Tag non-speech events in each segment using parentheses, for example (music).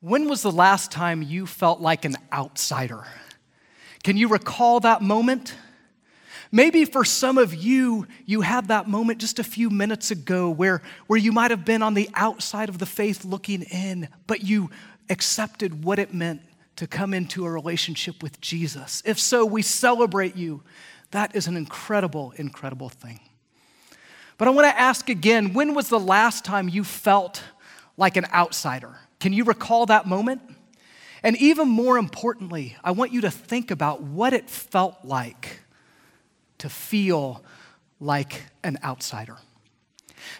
When was the last time you felt like an outsider? Can you recall that moment? Maybe for some of you, you had that moment just a few minutes ago where, where you might have been on the outside of the faith looking in, but you accepted what it meant to come into a relationship with Jesus. If so, we celebrate you. That is an incredible, incredible thing. But I want to ask again when was the last time you felt like an outsider? Can you recall that moment? And even more importantly, I want you to think about what it felt like to feel like an outsider.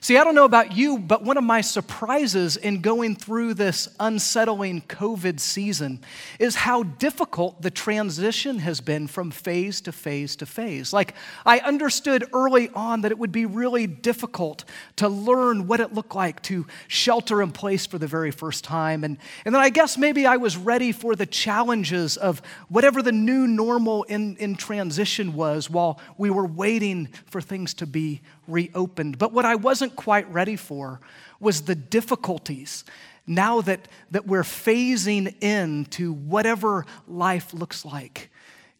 See, I don't know about you, but one of my surprises in going through this unsettling COVID season is how difficult the transition has been from phase to phase to phase. Like, I understood early on that it would be really difficult to learn what it looked like to shelter in place for the very first time. And, and then I guess maybe I was ready for the challenges of whatever the new normal in, in transition was while we were waiting for things to be reopened. But what I wasn't quite ready for was the difficulties now that, that we're phasing into whatever life looks like.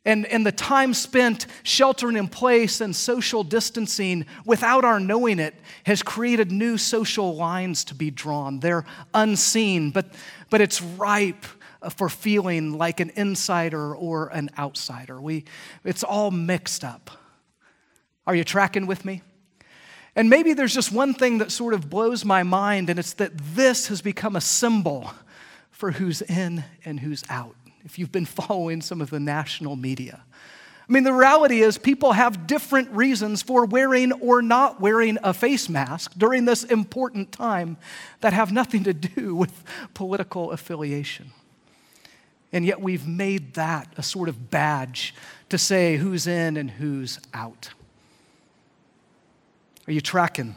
And, and the time spent sheltering in place and social distancing without our knowing it has created new social lines to be drawn. They're unseen, but, but it's ripe for feeling like an insider or an outsider. We, it's all mixed up. Are you tracking with me? And maybe there's just one thing that sort of blows my mind, and it's that this has become a symbol for who's in and who's out, if you've been (laughs) following some of the national media. I mean, the reality is, people have different reasons for wearing or not wearing a face mask during this important time that have nothing to do (laughs) with political affiliation. And yet, we've made that a sort of badge to say who's in and who's out. Are you tracking?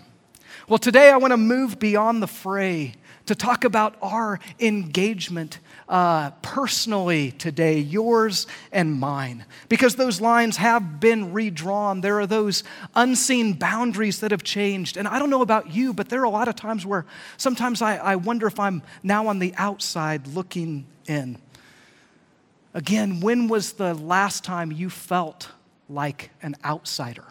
Well, today I want to move beyond the fray to talk about our engagement uh, personally today, yours and mine, because those lines have been redrawn. There are those unseen boundaries that have changed. And I don't know about you, but there are a lot of times where sometimes I, I wonder if I'm now on the outside looking in. Again, when was the last time you felt like an outsider?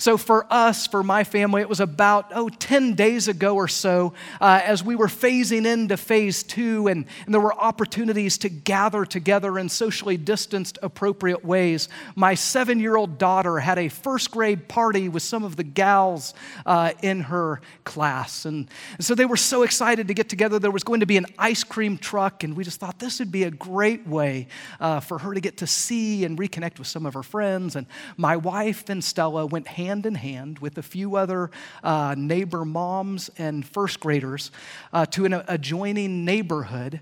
So, for us, for my family, it was about, oh, 10 days ago or so, uh, as we were phasing into phase two, and, and there were opportunities to gather together in socially distanced, appropriate ways. My seven year old daughter had a first grade party with some of the gals uh, in her class. And, and so they were so excited to get together. There was going to be an ice cream truck, and we just thought this would be a great way uh, for her to get to see and reconnect with some of her friends. And my wife and Stella went hand hand in hand with a few other uh, neighbor moms and first graders uh, to an adjoining neighborhood,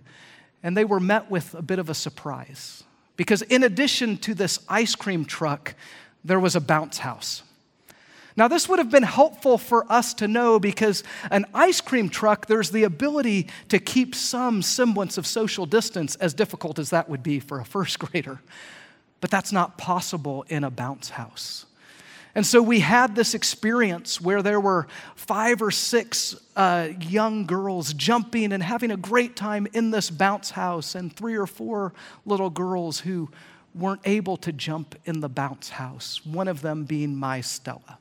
and they were met with a bit of a surprise. Because in addition to this ice cream truck, there was a bounce house. Now, this would have been helpful for us to know because an ice cream truck, there's the ability to keep some semblance of social distance, as difficult as that would be for a first (laughs) grader. But that's not possible in a bounce house. And so we had this experience where there were five or six uh, young girls jumping and having a great time in this bounce house, and three or four little girls who weren't able to jump in the bounce house, one of them being my Stella.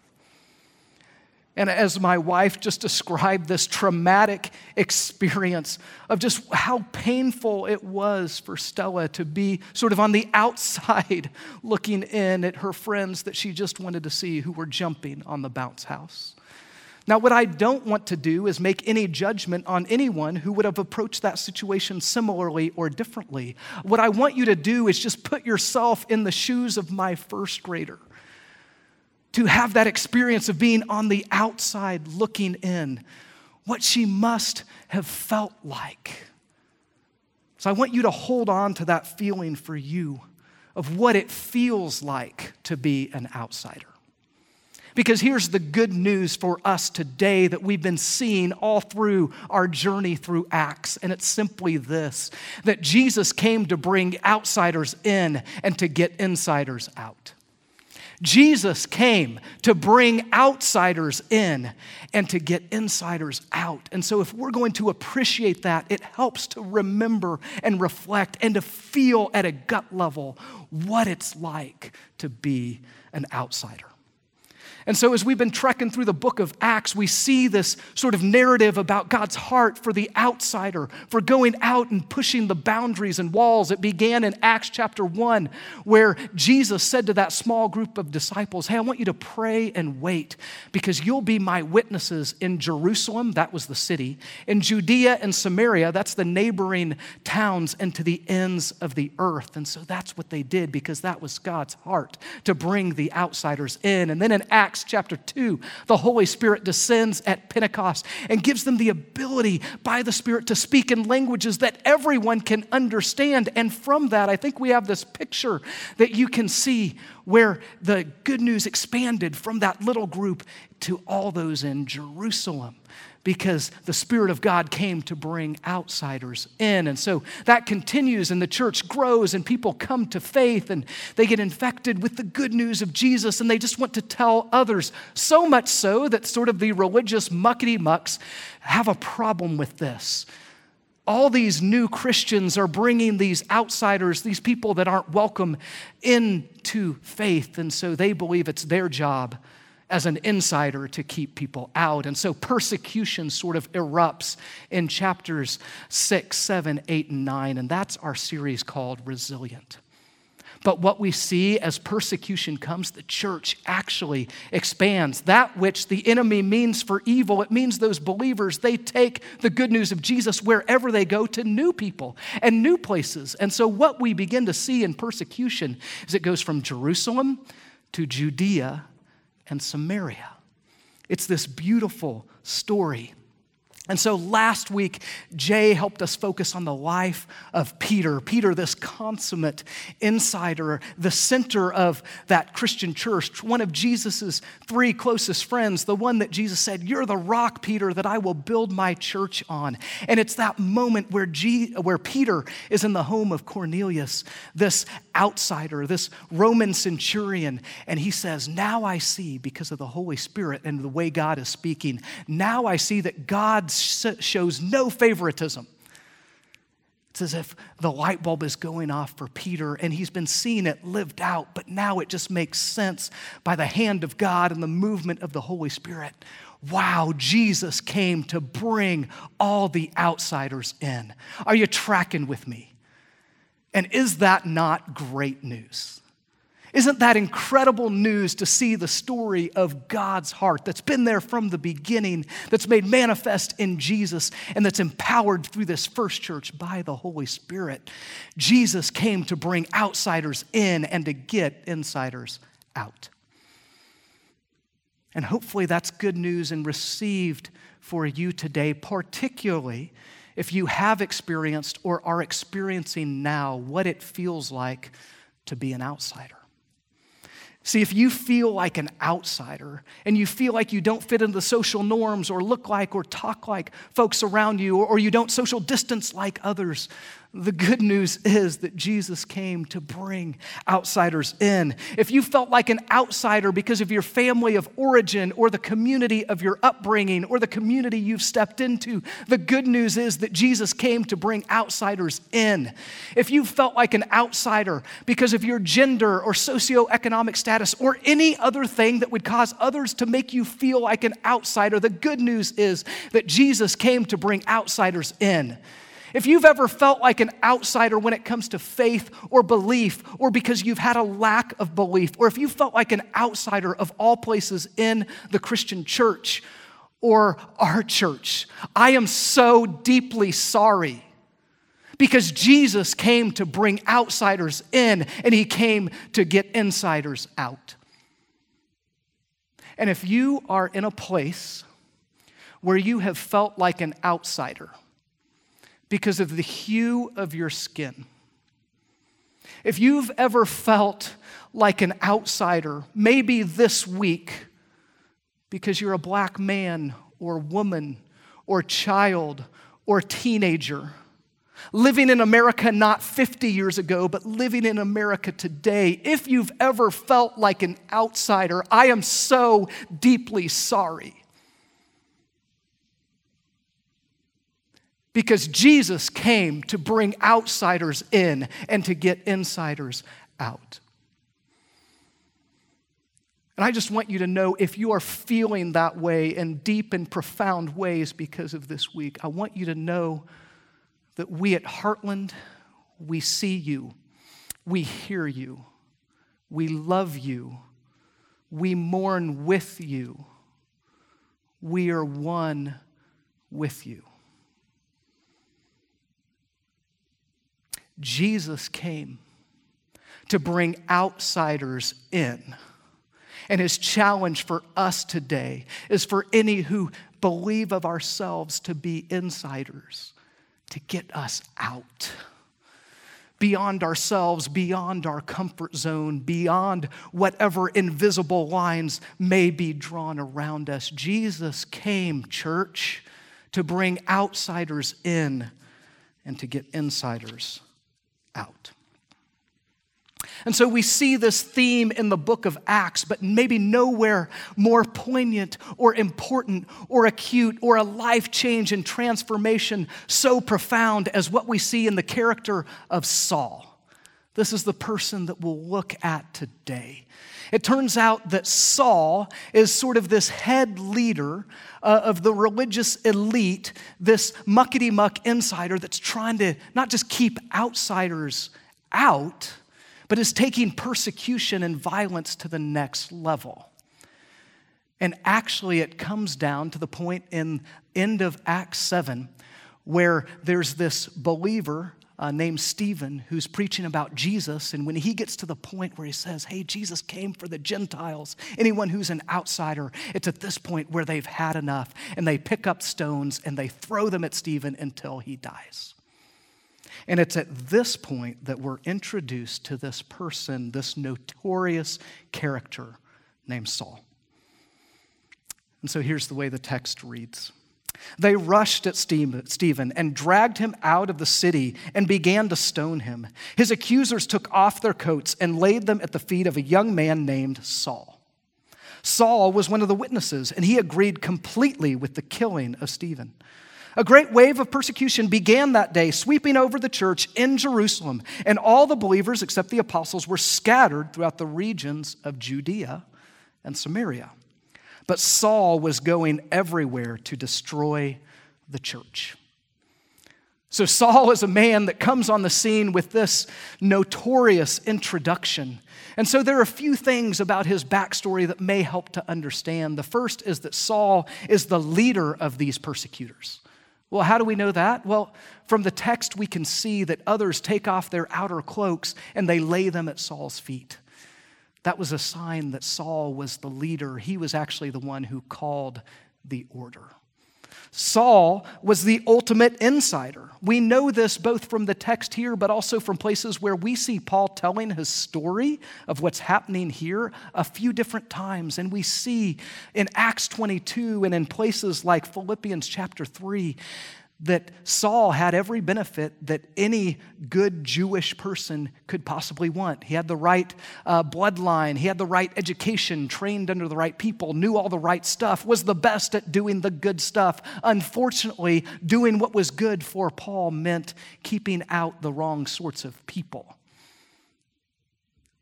And as my wife just described this traumatic experience of just how painful it was for Stella to be sort of on the outside (laughs) looking in at her friends that she just wanted to see who were jumping on the bounce house. Now, what I don't want to do is make any judgment on anyone who would have approached that situation similarly or differently. What I want you to do is just put yourself in the shoes of my first grader to have that experience of being on the outside looking in, what she must have felt like. So I want you to hold on to that feeling for you of what it feels like to be an outsider. Because here's the good news for us today that we've been seeing all through our journey through Acts, and it's simply this that Jesus came to bring outsiders in and to get insiders out. Jesus came to bring outsiders in and to get insiders out. And so, if we're going to appreciate that, it helps to remember and reflect and to feel at a gut level what it's like to be an outsider. And so, as we've been trekking through the book of Acts, we see this sort of narrative about God's heart for the outsider, for going out and pushing the boundaries and walls. It began in Acts chapter 1, where Jesus said to that small group of disciples, Hey, I want you to pray and wait because you'll be my witnesses in Jerusalem, that was the city, in Judea and Samaria, that's the neighboring towns, and to the ends of the earth. And so that's what they did because that was God's heart to bring the outsiders in. And then in Acts, Acts chapter 2, the Holy Spirit descends at Pentecost and gives them the ability by the Spirit to speak in languages that everyone can understand. And from that, I think we have this picture that you can see where the good news expanded from that little group to all those in Jerusalem because the Spirit of God came to bring outsiders in. And so that continues, and the church grows, and people come to faith, and they get infected with the good news of Jesus, and they just want to tell others. So much so that sort of the religious muckety mucks have a problem with this. All these new Christians are bringing these outsiders, these people that aren't welcome, into faith, and so they believe it's their job as an insider to keep people out. And so persecution sort of erupts in chapters 6, 7, 8, and 9. And that's our series called Resilient. But what we see as persecution comes, the church actually expands. That which the enemy means for evil, it means those believers, they take the good news of Jesus wherever they go to new people and new places. And so what we begin to see in persecution is it goes from Jerusalem to Judea and Samaria. It's this beautiful story and so last week, Jay helped us focus on the life of Peter. Peter, this consummate insider, the center of that Christian church, one of Jesus' three closest friends, the one that Jesus said, You're the rock, Peter, that I will build my church on. And it's that moment where, G- where Peter is in the home of Cornelius, this outsider, this Roman centurion. And he says, Now I see, because of the Holy Spirit and the way God is speaking, now I see that God shows no favoritism. It's as if the light bulb is going off for Peter and he's been seeing it lived out, but now it just makes sense by the hand of God and the movement of the Holy Spirit. Wow, Jesus came to bring all the outsiders in. Are you tracking with me? And is that not great news? Isn't that incredible news to see the story of God's heart that's been there from the beginning, that's made manifest in Jesus, and that's empowered through this first church by the Holy Spirit? Jesus came to bring outsiders in and to get insiders out. And hopefully that's good news and received for you today, particularly if you have experienced or are experiencing now what it feels like to be an outsider. See, if you feel like an outsider and you feel like you don't fit into the social norms or look like or talk like folks around you or, you don't social distance like others, the good news is that Jesus came to bring outsiders in. If you felt like an outsider because of your family of origin or the community of your upbringing or the community you've stepped into, the good news is that Jesus came to bring outsiders in. If you felt like an outsider because of your gender or socioeconomic status or any other thing that would cause others to make you feel like an outsider, the good news is that Jesus came to bring outsiders in. If you've ever felt like an outsider when it comes to faith or belief, or because you've had a lack of belief, or if you felt like an outsider of all places in the Christian church or our church, I am so deeply sorry because Jesus came to bring outsiders in and he came to get insiders out. And if you are in a place where you have felt like an outsider, because of the hue of your skin. If you've ever felt like an outsider, maybe this week, because you're a black man or woman or child or teenager, living in America not 50 years ago, but living in America today, if you've ever felt like an outsider, I am so deeply sorry. Because Jesus came to bring outsiders in and to get insiders out. And I just want you to know if you are feeling that way in deep and profound ways because of this week, I want you to know that we at Heartland, we see you, we hear you, we love you, we mourn with you, we are one with you. Jesus came to bring outsiders in. And his challenge for us today is for any who believe of ourselves to be insiders to get us out beyond ourselves, beyond our comfort zone, beyond whatever invisible lines may be drawn around us. Jesus came, church, to bring outsiders in and to get insiders out. And so we see this theme in the book of Acts, but maybe nowhere more poignant or important or acute or a life change and transformation so profound as what we see in the character of Saul. This is the person that we'll look at today. It turns out that Saul is sort of this head leader uh, of the religious elite, this muckety muck insider that's trying to not just keep outsiders out but is taking persecution and violence to the next level. And actually, it comes down to the point in end of Acts 7 where there's this believer uh, named Stephen who's preaching about Jesus. And when he gets to the point where he says, Hey, Jesus came for the Gentiles, anyone who's an outsider, it's at this point where they've had enough. And they pick up stones and they throw them at Stephen until he dies. And it's at this point that we're introduced to this person, this notorious character named Saul. And so here's the way the text reads. They rushed at Stephen and dragged him out of the city and began to stone him. His accusers took off their coats and laid them at the feet of a young man named Saul. Saul was one of the witnesses, and he agreed completely with the killing of Stephen. A great wave of persecution began that day, sweeping over the church in Jerusalem, and all the believers, except the apostles, were scattered throughout the regions of Judea and Samaria. But Saul was going everywhere to destroy the church. So, Saul is a man that comes on the scene with this notorious introduction. And so, there are a few things about his backstory that may help to understand. The first is that Saul is the leader of these persecutors. Well, how do we know that? Well, from the text, we can see that others take off their outer cloaks and they lay them at Saul's feet. That was a sign that Saul was the leader. He was actually the one who called the order. Saul was the ultimate insider. We know this both from the text here, but also from places where we see Paul telling his story of what's happening here a few different times. And we see in Acts 22 and in places like Philippians chapter 3 that Saul had every benefit that any good Jewish person could possibly want. He had the right uh, bloodline, he had the right education, trained under the right people, knew all the right stuff, was the best at doing the good stuff. Unfortunately, doing what was good for Paul meant keeping out the wrong sorts of people.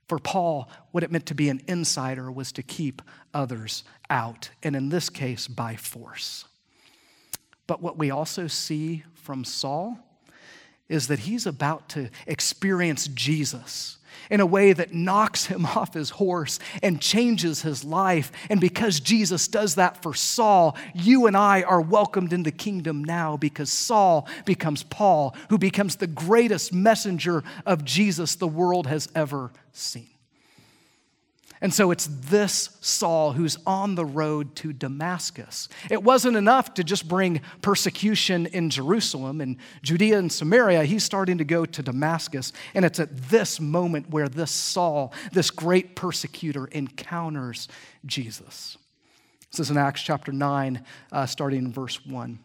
For Paul, what it meant to be an insider was to keep others out, and in this case, by force. But what we also see from Saul is that he's about to experience Jesus in a way that knocks him (laughs) off his horse and changes his life. And because Jesus does that for Saul, you and I are welcomed in the kingdom now because Saul becomes Paul, who becomes the greatest messenger of Jesus the world has ever seen. And so it's this Saul who's on the road to Damascus. It wasn't enough to just bring persecution in Jerusalem and Judea and Samaria. He's starting to go to Damascus. And it's at this moment where this Saul, this great persecutor, encounters Jesus. This is in Acts chapter 9, uh, starting in verse 1.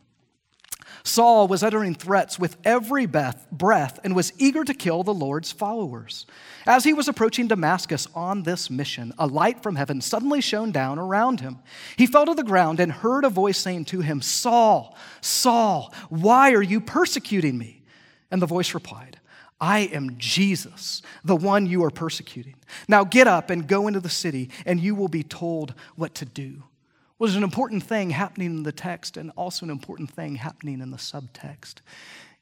Saul was uttering threats with every breath and was eager to kill the Lord's followers. As he was approaching Damascus on this mission, a light from heaven suddenly shone down around him. He fell to the ground and heard a voice saying to him, Saul, Saul, why are you persecuting me? And the voice replied, I am Jesus, the one you are persecuting. Now get up and go into the city, and you will be told what to do. There's an important thing happening in the text and also an important thing happening in the subtext.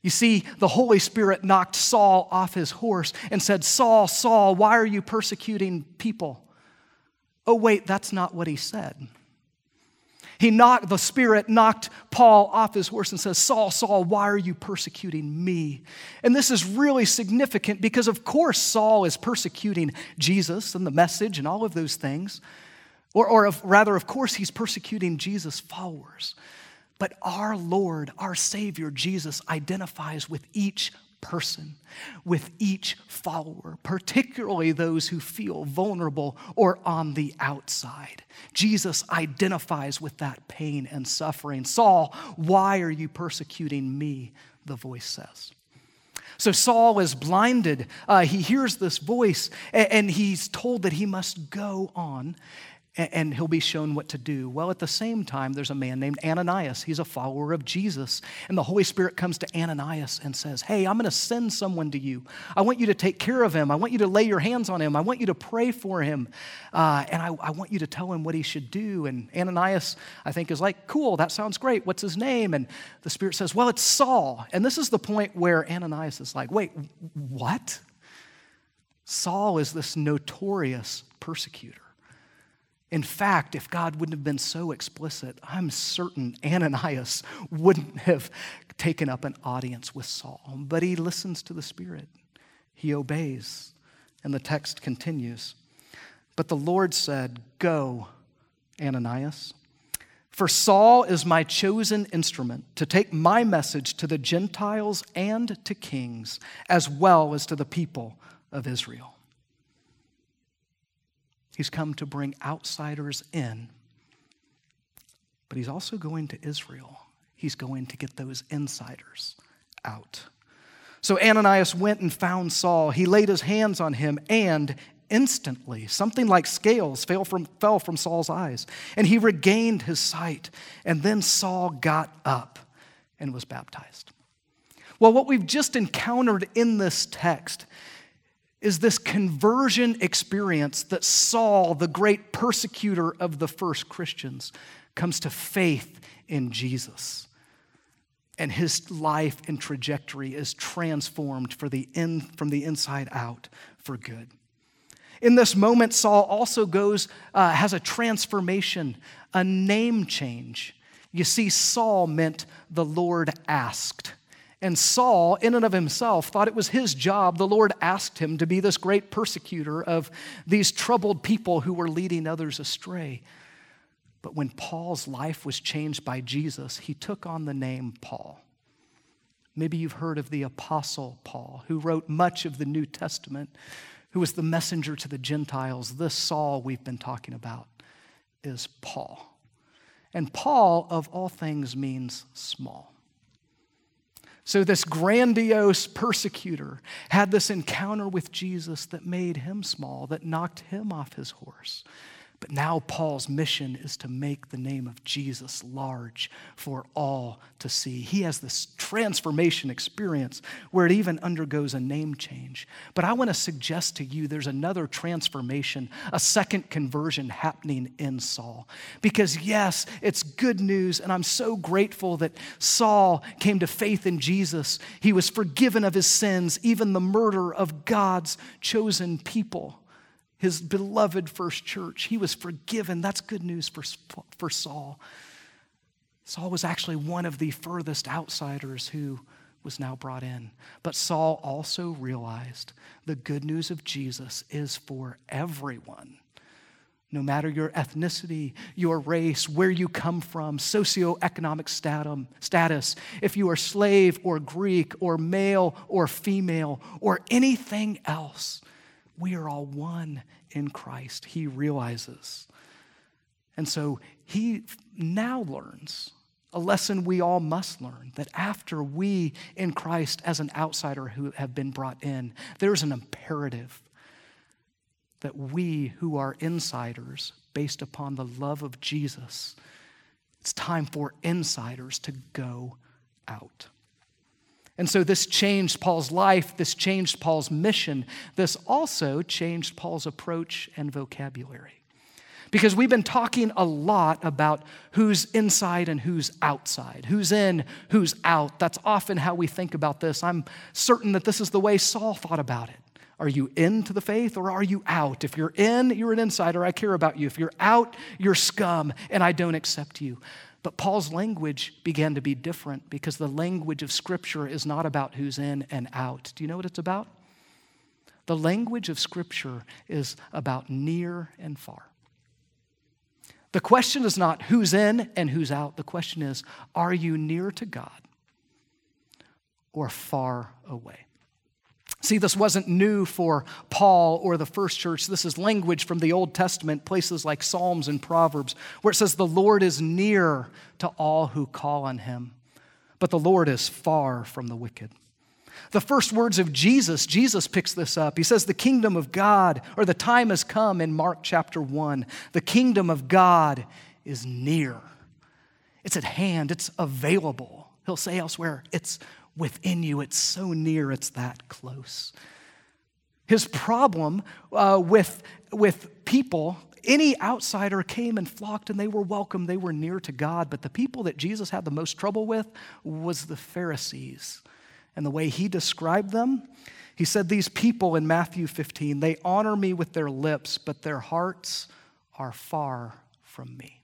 You see, the Holy Spirit knocked Saul off his horse and said, Saul, Saul, why are you persecuting people? Oh, wait, that's not what he said. He knocked, the Spirit knocked Paul off his horse and says, Saul, Saul, why are you persecuting me? And this is really significant because, of course, Saul is persecuting Jesus and the message and all of those things. Or, or of, rather, of course, he's persecuting Jesus' followers. But our Lord, our Savior, Jesus, identifies with each person, with each follower, particularly those who feel vulnerable or on the outside. Jesus identifies with that pain and suffering. Saul, why are you persecuting me? The voice says. So Saul is blinded. Uh, he hears this voice and, and he's told that he must go on and he'll be shown what to do. Well, at the same time, there's a man named Ananias. He's a follower of Jesus. And the Holy Spirit comes to Ananias and says, Hey, I'm going to send someone to you. I want you to take care of him. I want you to lay your hands on him. I want you to pray for him. Uh, and I, I want you to tell him what he should do. And Ananias, I think, is like, Cool, that sounds great. What's his name? And the Spirit says, Well, it's Saul. And this is the point where Ananias is like, Wait, what? Saul is this notorious persecutor. In fact, if God wouldn't have been so explicit, I'm certain Ananias wouldn't have taken up an audience with Saul. But he listens to the Spirit, he obeys. And the text continues. But the Lord said, Go, Ananias. For Saul is my chosen instrument to take my message to the Gentiles and to kings, as well as to the people of Israel. He's come to bring outsiders in, but he's also going to Israel. He's going to get those insiders out. So Ananias went and found Saul. He laid his hands on him, and instantly something like scales fell from, fell from Saul's eyes, and he regained his sight. And then Saul got up and was baptized. Well, what we've just encountered in this text is this conversion experience that Saul, the great persecutor of the first Christians, comes to faith in Jesus. And his life and trajectory is transformed for the in, from the inside out for good. In this moment, Saul also goes, uh, has a transformation, a name change. You see, Saul meant the Lord asked. And Saul, in and of himself, thought it was his job. The Lord asked him to be this great persecutor of these troubled people who were leading others astray. But when Paul's life was changed by Jesus, he took on the name Paul. Maybe you've heard of the Apostle Paul, who wrote much of the New Testament, who was the messenger to the Gentiles. This Saul we've been talking about is Paul. And Paul, of all things, means small. So, this grandiose persecutor had this encounter with Jesus that made him small, that knocked him off his horse. But now Paul's mission is to make the name of Jesus large for all to see. He has this transformation experience where it even undergoes a name change. But I want to suggest to you there's another transformation, a second conversion happening in Saul. Because, yes, it's good news, and I'm so grateful that Saul came to faith in Jesus. He was forgiven of his sins, even the murder of God's chosen people his beloved first church. He was forgiven. That's good news for, for Saul. Saul was actually one of the furthest outsiders who was now brought in. But Saul also realized the good news of Jesus is for everyone. No matter your ethnicity, your race, where you come from, socioeconomic status, if you are slave or Greek or male or female or anything else, we are all one in Christ. He realizes. And so he now learns a lesson we all must learn that after we in Christ, as an outsider who have been brought in, there's an imperative that we who are insiders, based upon the love of Jesus, it's time for insiders to go out. And so this changed Paul's life, this changed Paul's mission, this also changed Paul's approach and vocabulary. Because we've been talking a lot about who's inside and who's outside, who's in, who's out. That's often how we think about this. I'm certain that this is the way Saul thought about it. Are you into the faith or are you out? If you're in, you're an insider. I care about you. If you're out, you're scum and I don't accept you. But Paul's language began to be different because the language of Scripture is not about who's in and out. Do you know what it's about? The language of Scripture is about near and far. The question is not who's in and who's out. The question is, are you near to God or far away? See, this wasn't new for Paul or the first church. This is language from the Old Testament, places like Psalms and Proverbs, where it says, The Lord is near to all who call on him, but the Lord is far from the wicked. The first words of Jesus, Jesus picks this up. He says, The kingdom of God, or the time has come in Mark chapter 1. The kingdom of God is near, it's at hand, it's available. He'll say elsewhere, it's within you. It's so near, it's that close. His problem uh, with, with people, any outsider came and flocked and they were welcome, they were near to God. But the people that Jesus had the most trouble with was the Pharisees. And the way he described them, he said, These people in Matthew 15, they honor me with their lips, but their hearts are far from me.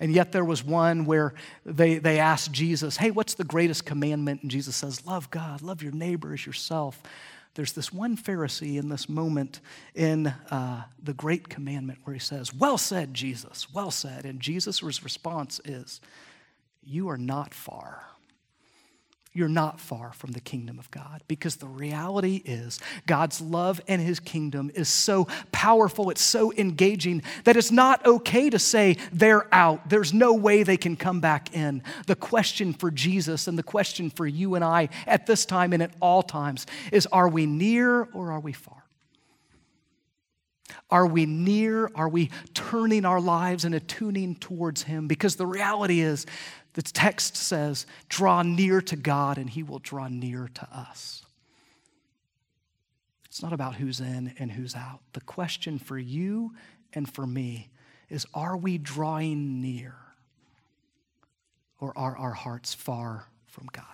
And yet there was one where they, they asked Jesus, Hey, what's the greatest commandment? And Jesus says, Love God, love your neighbor as yourself. There's this one Pharisee in this moment in uh, the great commandment where he says, Well said, Jesus, well said. And Jesus' response is, You are not far you're not far from the kingdom of God because the reality is God's love and his kingdom is so powerful, it's so engaging that it's not okay to say they're out. There's no way they can come back in. The question for Jesus and the question for you and I at this time and at all times is are we near or are we far? Are we near? Are we turning our lives and attuning towards Him? Because the reality is, the text says, draw near to God and he will draw near to us. It's not about who's in and who's out. The question for you and for me is are we drawing near or are our hearts far from God?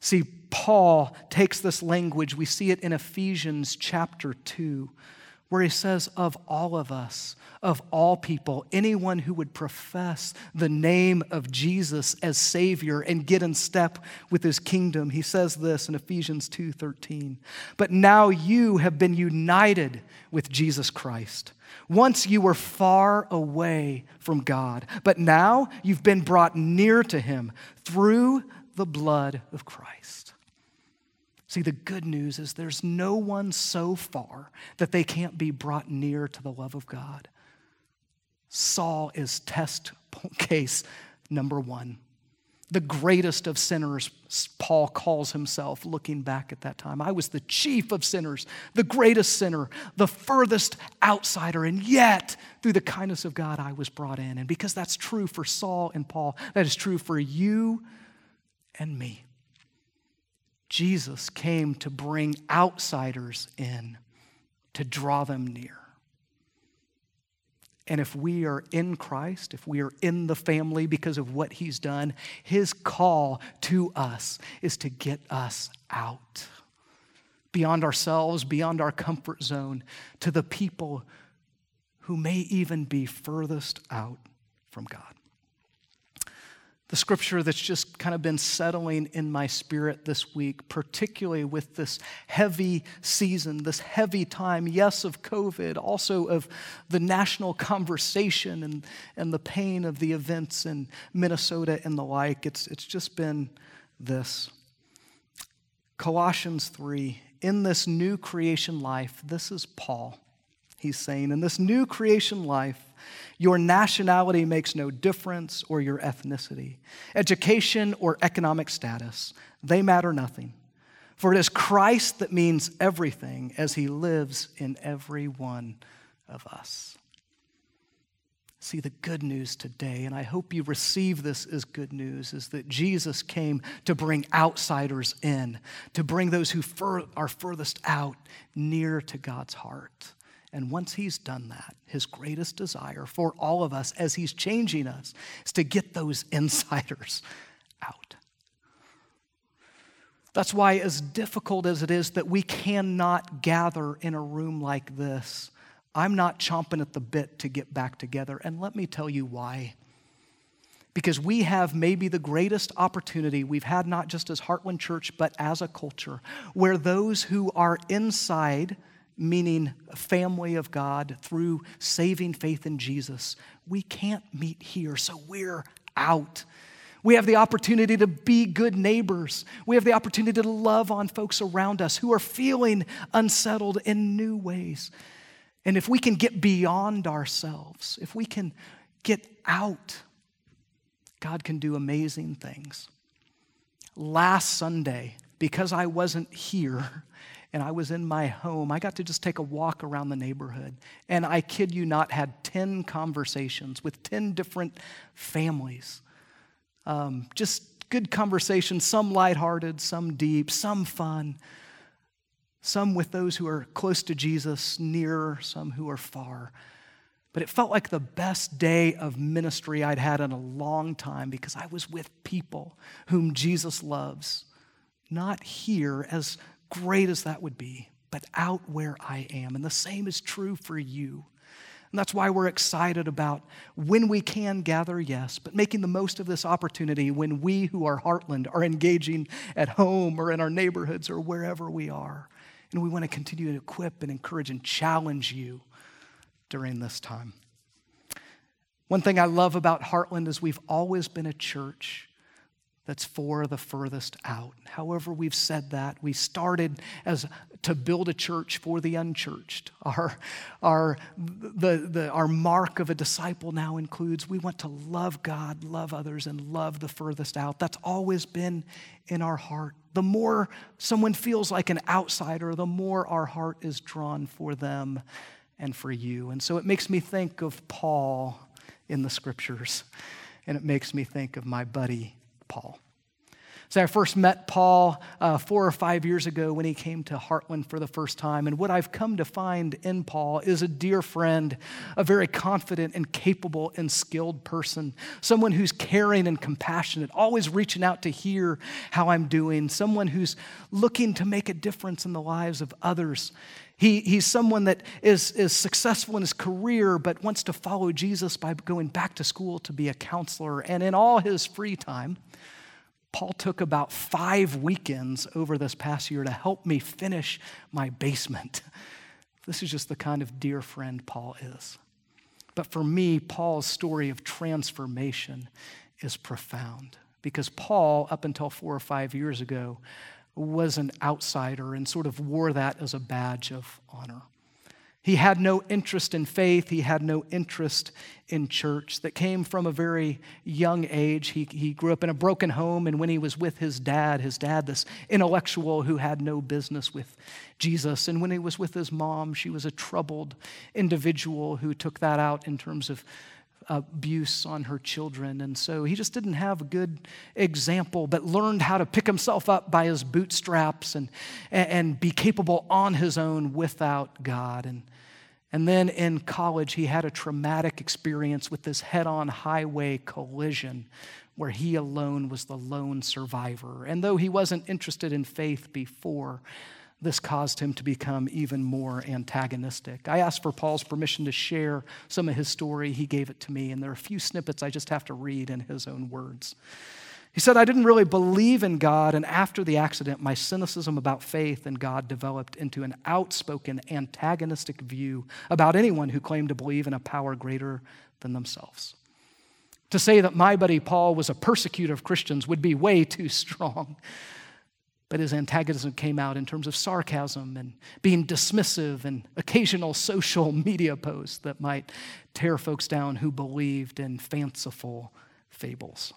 See, Paul takes this language, we see it in Ephesians chapter 2 where he says, Of all of us, of all people, anyone who would profess the name of Jesus as Savior and get in step with his kingdom. He says this in Ephesians 2:13. But now you have been united with Jesus Christ. Once you were far away from God, but now you've been brought near to him through the blood of Christ. See, the good news is there's no one so far that they can't be brought near to the love of God. Saul is test (laughs) case number one. The greatest of sinners, Paul calls himself, looking back at that time. I was the chief of sinners, the greatest sinner, the furthest outsider, and yet, through the kindness of God, I was brought in. And because that's true for Saul and Paul, that is true for you and me. Jesus came to bring outsiders in, to draw them near. And if we are in Christ, if we are in the family because of what he's done, his call to us is to get us out beyond ourselves, beyond our comfort zone, to the people who may even be furthest out from God the scripture that's just kind of been settling in my spirit this week, particularly with this heavy season, this heavy time, yes, of COVID, also of the national conversation and, and the pain of the events in Minnesota and the like. It's, it's just been this. Colossians 3, in this new creation life, this is Paul. he's saying. In this new creation life, your nationality makes no difference or your ethnicity. Education or economic status, they matter nothing. For it is Christ that means everything as he lives in every one of us. See, the good news today, and I hope you receive this as good news, is that Jesus came to bring outsiders in, to bring those who fur- are furthest out near to God's heart. And once he's done that, his greatest desire for all of us as he's changing us is to get those (laughs) insiders out. That's why, as difficult as it is that we cannot gather in a room like this, I'm not chomping at the bit to get back together. And let me tell you why. Because we have maybe the greatest opportunity we've had, not just as Heartland Church, but as a culture, where those who are inside, meaning family of God, through saving faith in Jesus, we can't meet here. So we're out. We have the opportunity to be good neighbors. We have the opportunity to love on folks around us who are feeling unsettled in new ways. And if we can get beyond ourselves, if we can get out, God can do amazing things. Last Sunday, because I wasn't here and I was in my home, I got to just take a walk around the neighborhood. And I kid you not, had 10 conversations with 10 different families. Um, just good conversations, some lighthearted, some deep, some fun some with those who are close to Jesus, near, some who are far. But it felt like the best day of ministry I'd had in a long time because I was with people whom Jesus loves. Not here, as great as that would be, but out where I am. And the same is true for you. And that's why we're excited about when we can gather, yes, but making the most of this opportunity when we who are Heartland are engaging at home or in our neighborhoods or wherever we are. And we want to continue to equip and encourage and challenge you during this time. One thing I love about Heartland is we've always been a church that's for the furthest out. However, we've said that. We started as to build a church for the unchurched. Our, our, the, the, our mark of a disciple now includes we want to love God, love others, and love the furthest out. That's always been in our heart. The more someone feels like an outsider, the more our heart is drawn for them and for you. And so it makes me think of Paul in the scriptures, and it makes me think of my buddy Paul. So I first met Paul uh, four or five years ago when he came to Heartland for the first time. And what I've come to find in Paul is a dear friend, a very confident and capable and skilled person, someone who's caring and compassionate, always reaching out to hear how I'm doing, someone who's looking to make a difference in the lives of others. He, he's someone that is, is successful in his career, but wants to follow Jesus by going back to school to be a counselor. And in all his free time, Paul took about five weekends over this past year to help me finish my basement. (laughs) This is just the kind of dear friend Paul is. But for me, Paul's story of transformation is profound because Paul, up until four or five years ago, was an outsider and sort of wore that as a badge of honor. He had no interest in faith. He had no interest in church. That came from a very young age. He, he grew up in a broken home, and when he was with his dad, his dad, this intellectual who had no business with Jesus, and when he was with his mom, she was a troubled individual who took that out in terms of abuse on her children. And so he just didn't have a good example, but learned how to pick himself up by his bootstraps and, and be capable on his own without God. And and then in college, he had a traumatic experience with this head on highway collision where he alone was the lone survivor. And though he wasn't interested in faith before, this caused him to become even more antagonistic. I asked for Paul's permission to share some of his story. He gave it to me, and there are a few snippets I just have to read in his own words. He said, I didn't really believe in God, and after the accident, my cynicism about faith and God developed into an outspoken, antagonistic view about anyone who claimed to believe in a power greater than themselves. To say that my buddy Paul was a persecutor of Christians would be way too strong. But his antagonism came out in terms of sarcasm and being dismissive and occasional social (laughs) media posts that might tear folks down who believed in fanciful fables.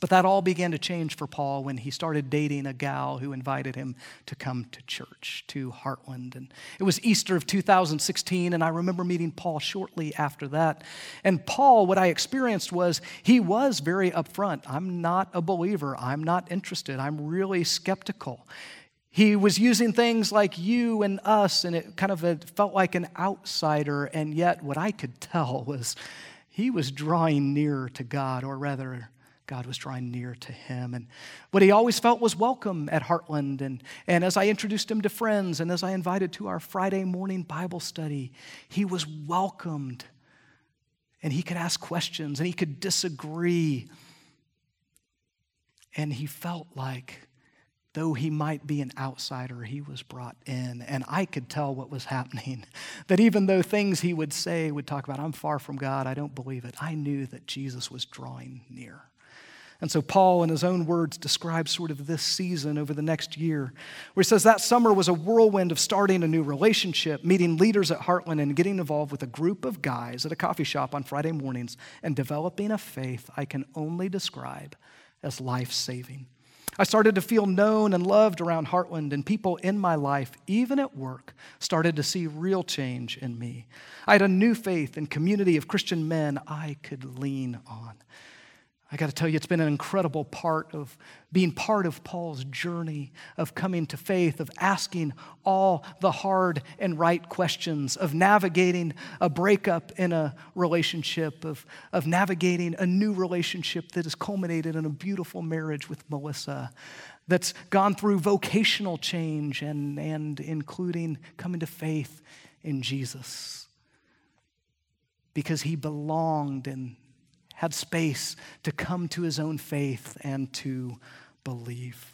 But that all began to change for Paul when he started dating a gal who invited him to come to church, to Heartland. And it was Easter of 2016, and I remember meeting Paul shortly after that. And Paul, what I experienced was he was very upfront. I'm not a believer, I'm not interested, I'm really skeptical. He was using things like you and us, and it kind of felt like an outsider. And yet, what I could tell (laughs) was he was drawing nearer to God, or rather, God was drawing near to him. And what he always felt was welcome at Heartland. And, and as I introduced him to friends and as I invited to our Friday morning Bible study, he was welcomed. And he could ask questions and he could disagree. And he felt like, though he might be an outsider, he was brought in. And I could tell what was happening. (laughs) That even though things he would say would talk about, I'm far from God, I don't believe it, I knew that Jesus was drawing near. And so, Paul, in his own words, describes sort of this season over the next year, where he says that summer was a whirlwind of starting a new relationship, meeting leaders at Heartland, and getting involved with a group of guys at a coffee shop on Friday mornings, and developing a faith I can only describe as life saving. I started to feel known and loved around Heartland, and people in my life, even at work, started to see real change in me. I had a new faith and community of Christian men I could lean on. I got to tell you, it's been an incredible part of being part of Paul's journey of coming to faith, of asking all the hard and right questions, of navigating a breakup in a relationship, of, of navigating a new relationship that has culminated in a beautiful marriage with Melissa, that's gone through vocational change and, and including coming to faith in Jesus. Because he belonged and had space to come to his own faith and to believe.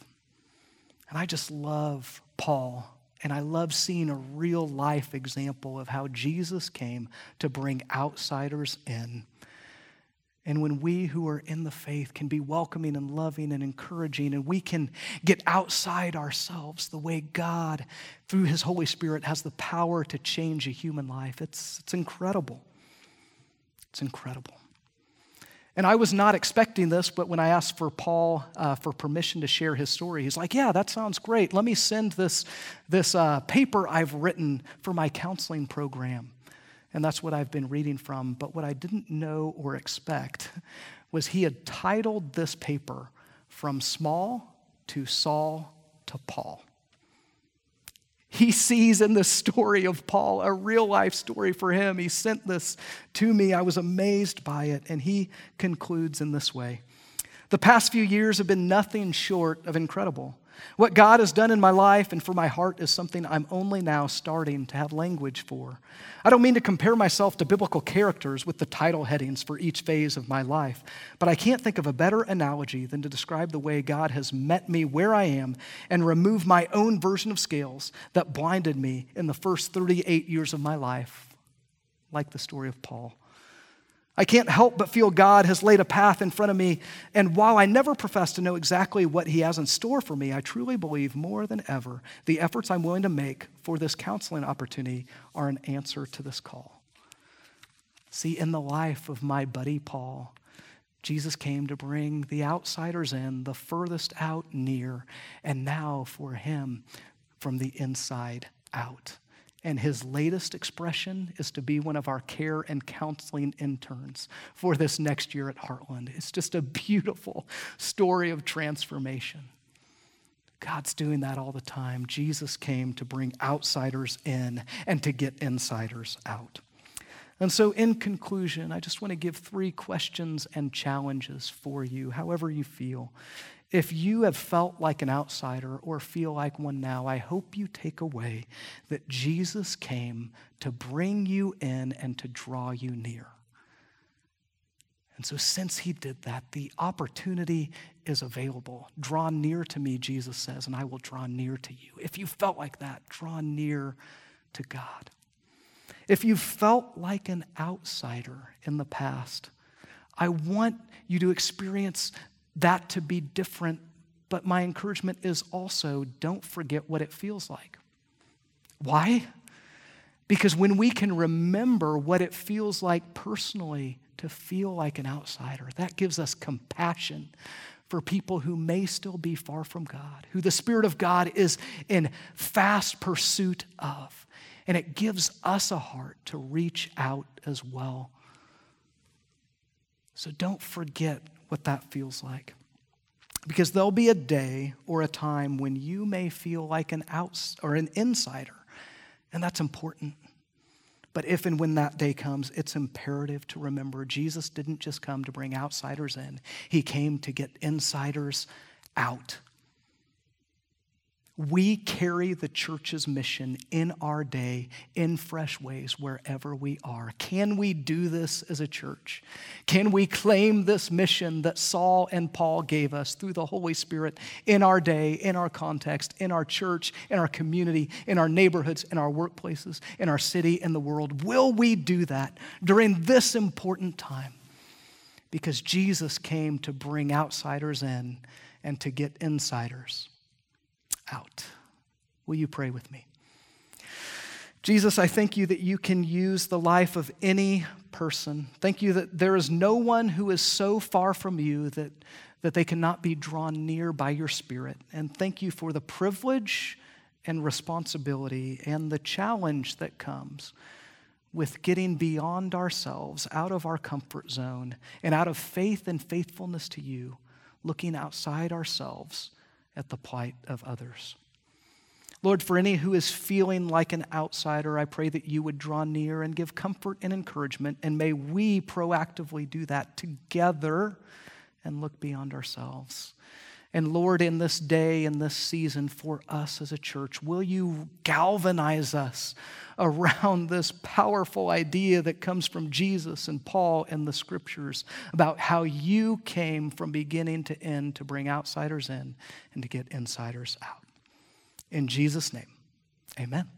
And I just love Paul, and I love seeing a real life example of how Jesus came to bring outsiders in. And when we who are in the faith can be welcoming and loving and encouraging, and we can get outside ourselves the way God, through His Holy Spirit, has the power to change a human life, it's, it's incredible. It's incredible. And I was not expecting this, but when I asked for Paul uh, for permission to share his story, he's like, Yeah, that sounds great. Let me send this, this uh, paper I've written for my counseling program. And that's what I've been reading from. But what I didn't know or expect was he had titled this paper From Small to Saul to Paul he sees in the story of Paul a real life story for him. He sent this to me. I was amazed by it. And he concludes in this way The past few years have been nothing short of incredible. What God has done in my life and for my heart is something I'm only now starting to have language for. I don't mean to compare myself to biblical characters with the title headings for each phase of my life, but I can't think of a better analogy than to describe the way God has met me where I am and removed my own version of scales that blinded me in the first 38 years of my life, like the story of Paul. I can't help but feel God has laid a path in front of me. And while I never profess to know exactly what He has in store for me, I truly believe more than ever the efforts I'm willing to make for this counseling opportunity are an answer to this call. See, in the life of my buddy Paul, Jesus came to bring the outsiders in, the furthest out near, and now for him from the inside out. And his latest expression is to be one of our care and counseling interns for this next year at Heartland. It's just a beautiful story of transformation. God's doing that all the time. Jesus came to bring outsiders in and to get insiders out. And so, in conclusion, I just want to give three questions and challenges for you, however you feel. If you have felt like an outsider or feel like one now, I hope you take away that Jesus came to bring you in and to draw you near. And so, since he did that, the opportunity is available. Draw near to me, Jesus says, and I will draw near to you. If you felt like that, draw near to God. If you felt like an outsider in the past, I want you to experience that to be different but my encouragement is also don't forget what it feels like. Why? Because when we can remember what it feels like personally to feel like an outsider, that gives us compassion for people who may still be far from God, who the Spirit of God is in fast pursuit of. And it gives us a heart to reach out as well. So don't forget what that feels like. Because there'll be a day or a time when you may feel like an outs or an insider, and that's important. But if and when that day comes, it's imperative to remember Jesus didn't just come to bring outsiders in, He came to get insiders out. We carry the church's mission in our day in fresh ways wherever we are. Can we do this as a church? Can we claim this mission that Saul and Paul gave us through the Holy Spirit in our day, in our context, in our church, in our community, in our neighborhoods, in our workplaces, in our city, in the world? Will we do that during this important time? Because Jesus came to bring outsiders in and to get insiders out. Will you pray with me? Jesus, I thank you that you can use the life of any person. Thank you that there is no one who is so far from you that, that they cannot be drawn near by your Spirit. And thank you for the privilege and responsibility and the challenge that comes with getting beyond ourselves, out of our comfort zone, and out of faith and faithfulness to you, looking outside ourselves at the plight of others. Lord, for any who is feeling like an outsider, I pray that you would draw near and give comfort and encouragement, and may we proactively do that together and look beyond ourselves. And Lord, in this day, in this season for us as a church, will you galvanize us around this powerful idea that comes from Jesus and Paul and the scriptures about how you came from beginning to end to bring outsiders in and to get insiders out? In Jesus' name, amen.